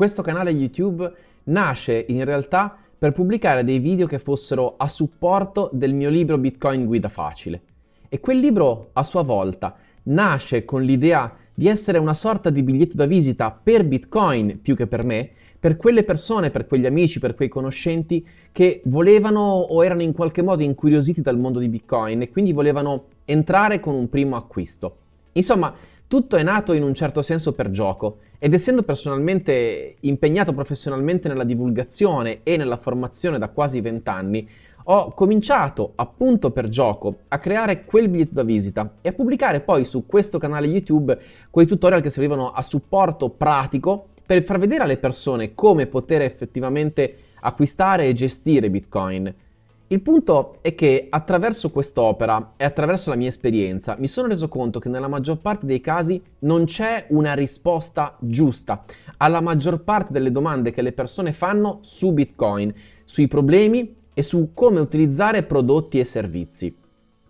questo canale YouTube nasce in realtà per pubblicare dei video che fossero a supporto del mio libro Bitcoin Guida Facile. E quel libro a sua volta nasce con l'idea di essere una sorta di biglietto da visita per Bitcoin più che per me, per quelle persone, per quegli amici, per quei conoscenti che volevano o erano in qualche modo incuriositi dal mondo di Bitcoin e quindi volevano entrare con un primo acquisto. Insomma, tutto è nato in un certo senso per gioco ed essendo personalmente impegnato professionalmente nella divulgazione e nella formazione da quasi vent'anni, ho cominciato appunto per gioco a creare quel biglietto da visita e a pubblicare poi su questo canale YouTube quei tutorial che servivano a supporto pratico per far vedere alle persone come poter effettivamente acquistare e gestire Bitcoin. Il punto è che attraverso quest'opera e attraverso la mia esperienza mi sono reso conto che nella maggior parte dei casi non c'è una risposta giusta alla maggior parte delle domande che le persone fanno su Bitcoin, sui problemi e su come utilizzare prodotti e servizi.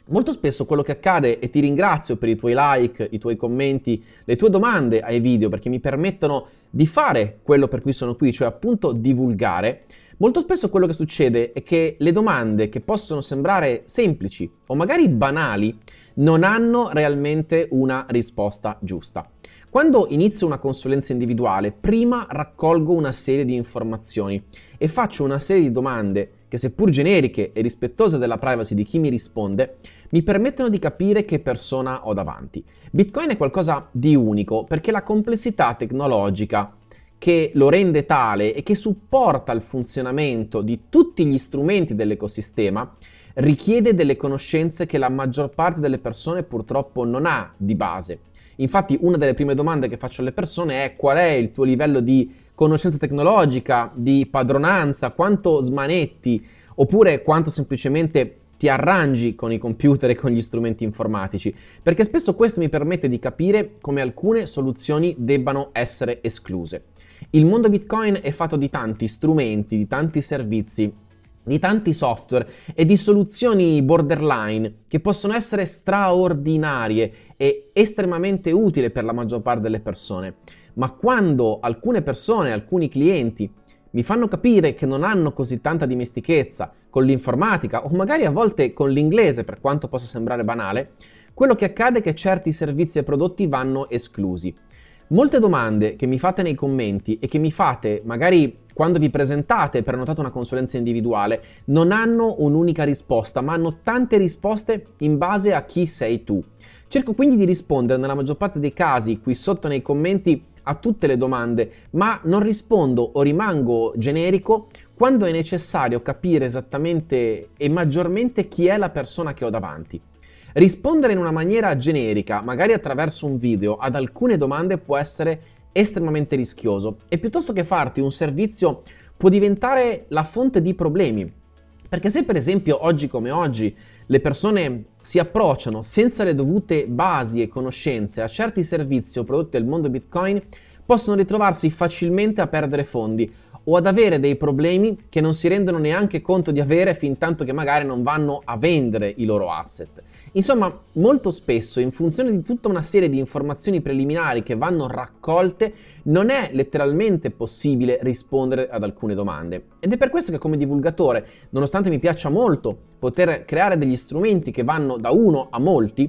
Molto spesso quello che accade, e ti ringrazio per i tuoi like, i tuoi commenti, le tue domande ai video perché mi permettono di fare quello per cui sono qui, cioè appunto divulgare, molto spesso quello che succede è che le domande che possono sembrare semplici o magari banali non hanno realmente una risposta giusta. Quando inizio una consulenza individuale, prima raccolgo una serie di informazioni e faccio una serie di domande che seppur generiche e rispettose della privacy di chi mi risponde, mi permettono di capire che persona ho davanti. Bitcoin è qualcosa di unico perché la complessità tecnologica che lo rende tale e che supporta il funzionamento di tutti gli strumenti dell'ecosistema richiede delle conoscenze che la maggior parte delle persone purtroppo non ha di base. Infatti una delle prime domande che faccio alle persone è qual è il tuo livello di conoscenza tecnologica, di padronanza, quanto smanetti oppure quanto semplicemente ti arrangi con i computer e con gli strumenti informatici, perché spesso questo mi permette di capire come alcune soluzioni debbano essere escluse. Il mondo Bitcoin è fatto di tanti strumenti, di tanti servizi, di tanti software e di soluzioni borderline che possono essere straordinarie e estremamente utili per la maggior parte delle persone. Ma quando alcune persone, alcuni clienti mi fanno capire che non hanno così tanta dimestichezza con l'informatica o magari a volte con l'inglese, per quanto possa sembrare banale, quello che accade è che certi servizi e prodotti vanno esclusi. Molte domande che mi fate nei commenti e che mi fate magari quando vi presentate per annotare una consulenza individuale non hanno un'unica risposta, ma hanno tante risposte in base a chi sei tu. Cerco quindi di rispondere nella maggior parte dei casi qui sotto nei commenti a tutte le domande, ma non rispondo o rimango generico quando è necessario capire esattamente e maggiormente chi è la persona che ho davanti. Rispondere in una maniera generica, magari attraverso un video, ad alcune domande può essere estremamente rischioso e piuttosto che farti un servizio può diventare la fonte di problemi. Perché se per esempio oggi come oggi le persone si approcciano senza le dovute basi e conoscenze a certi servizi o prodotti del mondo Bitcoin, possono ritrovarsi facilmente a perdere fondi o ad avere dei problemi che non si rendono neanche conto di avere fin tanto che magari non vanno a vendere i loro asset. Insomma, molto spesso, in funzione di tutta una serie di informazioni preliminari che vanno raccolte, non è letteralmente possibile rispondere ad alcune domande. Ed è per questo che come divulgatore, nonostante mi piaccia molto poter creare degli strumenti che vanno da uno a molti,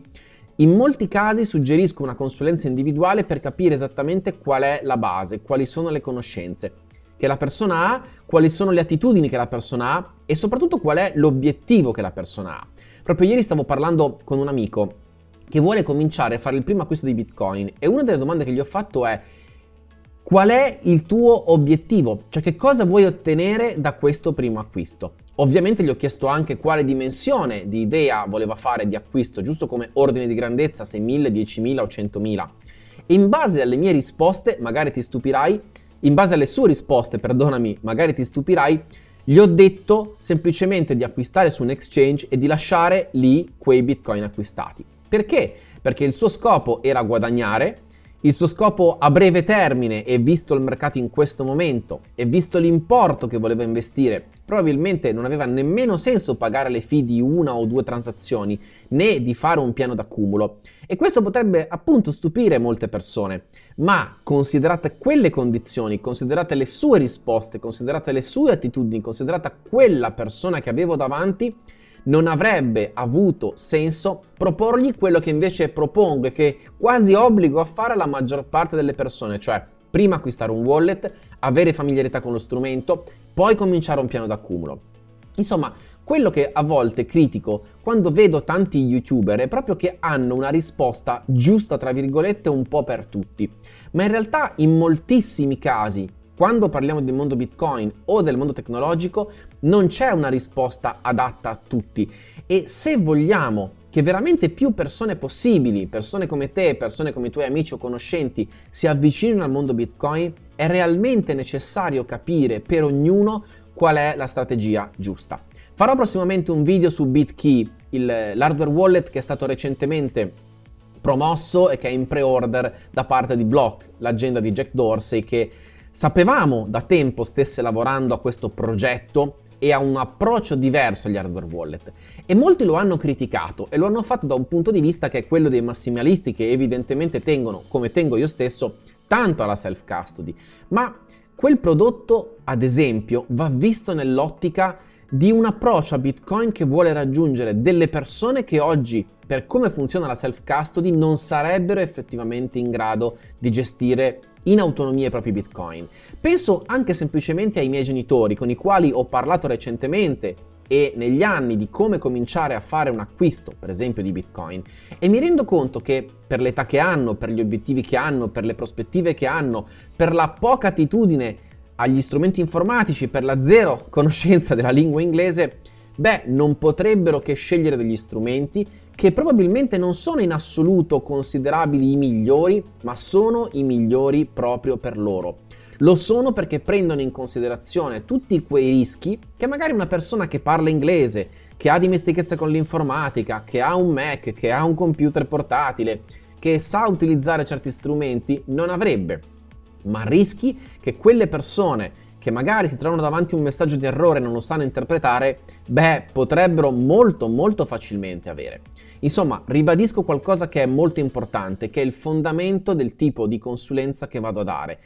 in molti casi suggerisco una consulenza individuale per capire esattamente qual è la base, quali sono le conoscenze che la persona ha, quali sono le attitudini che la persona ha e soprattutto qual è l'obiettivo che la persona ha. Proprio ieri stavo parlando con un amico che vuole cominciare a fare il primo acquisto di Bitcoin e una delle domande che gli ho fatto è qual è il tuo obiettivo? Cioè che cosa vuoi ottenere da questo primo acquisto? Ovviamente gli ho chiesto anche quale dimensione di idea voleva fare di acquisto, giusto come ordine di grandezza, 6.000, 10.000 o 100.000. E in base alle mie risposte, magari ti stupirai, in base alle sue risposte, perdonami, magari ti stupirai, gli ho detto semplicemente di acquistare su un exchange e di lasciare lì quei bitcoin acquistati. Perché? Perché il suo scopo era guadagnare il suo scopo a breve termine e visto il mercato in questo momento e visto l'importo che voleva investire, probabilmente non aveva nemmeno senso pagare le fee di una o due transazioni né di fare un piano d'accumulo. E questo potrebbe appunto stupire molte persone, ma considerate quelle condizioni, considerate le sue risposte, considerate le sue attitudini, considerata quella persona che avevo davanti, non avrebbe avuto senso proporgli quello che invece propongo e che quasi obbligo a fare la maggior parte delle persone, cioè prima acquistare un wallet, avere familiarità con lo strumento, poi cominciare un piano d'accumulo. Insomma, quello che a volte critico quando vedo tanti youtuber è proprio che hanno una risposta giusta, tra virgolette, un po' per tutti. Ma in realtà in moltissimi casi quando parliamo del mondo Bitcoin o del mondo tecnologico non c'è una risposta adatta a tutti e se vogliamo che veramente più persone possibili, persone come te, persone come i tuoi amici o conoscenti, si avvicinino al mondo Bitcoin, è realmente necessario capire per ognuno qual è la strategia giusta. Farò prossimamente un video su BitKey, il, l'hardware wallet che è stato recentemente promosso e che è in pre-order da parte di Block, l'agenda di Jack Dorsey che Sapevamo da tempo stesse lavorando a questo progetto e a un approccio diverso agli hardware wallet e molti lo hanno criticato e lo hanno fatto da un punto di vista che è quello dei massimalisti che evidentemente tengono, come tengo io stesso, tanto alla self custody, ma quel prodotto ad esempio va visto nell'ottica di un approccio a Bitcoin che vuole raggiungere delle persone che oggi, per come funziona la self custody, non sarebbero effettivamente in grado di gestire in autonomia i propri bitcoin. Penso anche semplicemente ai miei genitori con i quali ho parlato recentemente e negli anni di come cominciare a fare un acquisto, per esempio di bitcoin, e mi rendo conto che per l'età che hanno, per gli obiettivi che hanno, per le prospettive che hanno, per la poca attitudine agli strumenti informatici, per la zero conoscenza della lingua inglese, beh, non potrebbero che scegliere degli strumenti che probabilmente non sono in assoluto considerabili i migliori, ma sono i migliori proprio per loro. Lo sono perché prendono in considerazione tutti quei rischi che magari una persona che parla inglese, che ha dimestichezza con l'informatica, che ha un Mac, che ha un computer portatile, che sa utilizzare certi strumenti, non avrebbe. Ma rischi che quelle persone che magari si trovano davanti a un messaggio di errore e non lo sanno interpretare, beh, potrebbero molto molto facilmente avere. Insomma, ribadisco qualcosa che è molto importante, che è il fondamento del tipo di consulenza che vado a dare.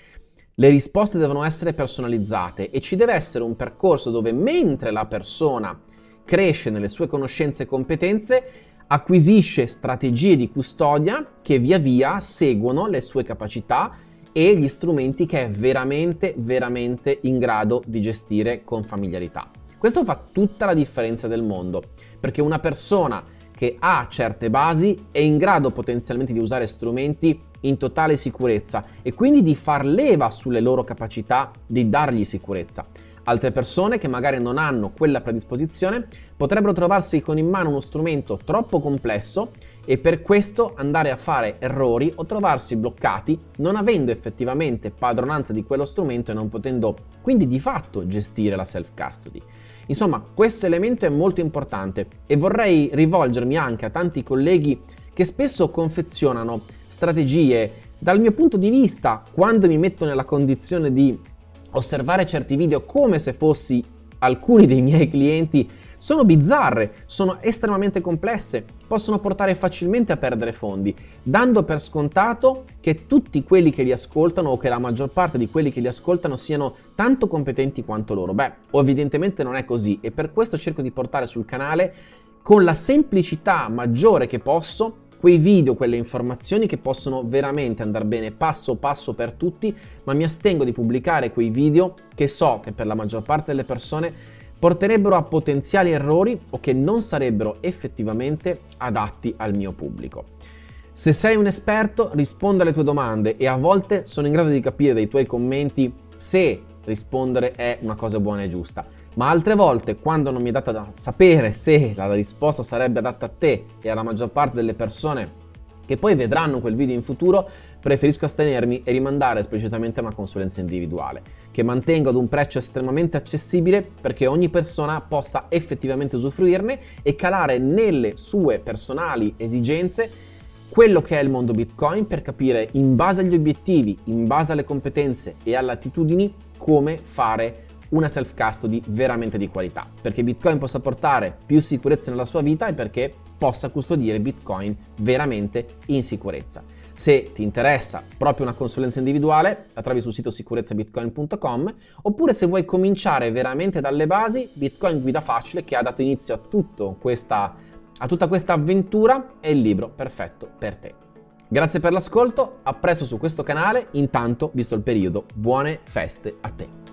Le risposte devono essere personalizzate e ci deve essere un percorso dove mentre la persona cresce nelle sue conoscenze e competenze, acquisisce strategie di custodia che via via seguono le sue capacità e gli strumenti che è veramente, veramente in grado di gestire con familiarità. Questo fa tutta la differenza del mondo, perché una persona che ha certe basi è in grado potenzialmente di usare strumenti in totale sicurezza e quindi di far leva sulle loro capacità di dargli sicurezza. Altre persone che magari non hanno quella predisposizione potrebbero trovarsi con in mano uno strumento troppo complesso e per questo andare a fare errori o trovarsi bloccati non avendo effettivamente padronanza di quello strumento e non potendo quindi di fatto gestire la self custody. Insomma, questo elemento è molto importante e vorrei rivolgermi anche a tanti colleghi che spesso confezionano strategie. Dal mio punto di vista quando mi metto nella condizione di osservare certi video come se fossi alcuni dei miei clienti sono bizzarre, sono estremamente complesse, possono portare facilmente a perdere fondi, dando per scontato che tutti quelli che li ascoltano o che la maggior parte di quelli che li ascoltano siano tanto competenti quanto loro. Beh, evidentemente non è così e per questo cerco di portare sul canale con la semplicità maggiore che posso quei video, quelle informazioni che possono veramente andare bene passo passo per tutti, ma mi astengo di pubblicare quei video che so che per la maggior parte delle persone porterebbero a potenziali errori o che non sarebbero effettivamente adatti al mio pubblico. Se sei un esperto, risponda alle tue domande e a volte sono in grado di capire dai tuoi commenti se rispondere è una cosa buona e giusta. Ma altre volte, quando non mi è data da sapere se la risposta sarebbe adatta a te e alla maggior parte delle persone che poi vedranno quel video in futuro, preferisco astenermi e rimandare esplicitamente a una consulenza individuale, che mantenga ad un prezzo estremamente accessibile perché ogni persona possa effettivamente usufruirne e calare nelle sue personali esigenze quello che è il mondo Bitcoin per capire in base agli obiettivi, in base alle competenze e alle attitudini come fare una self custody veramente di qualità, perché Bitcoin possa portare più sicurezza nella sua vita e perché possa custodire Bitcoin veramente in sicurezza. Se ti interessa proprio una consulenza individuale, la trovi sul sito sicurezzabitcoin.com oppure se vuoi cominciare veramente dalle basi, Bitcoin Guida Facile che ha dato inizio a, questa, a tutta questa avventura è il libro perfetto per te. Grazie per l'ascolto, a presto su questo canale, intanto, visto il periodo, buone feste a te.